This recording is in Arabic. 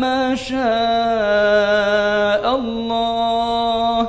ما شاء الله.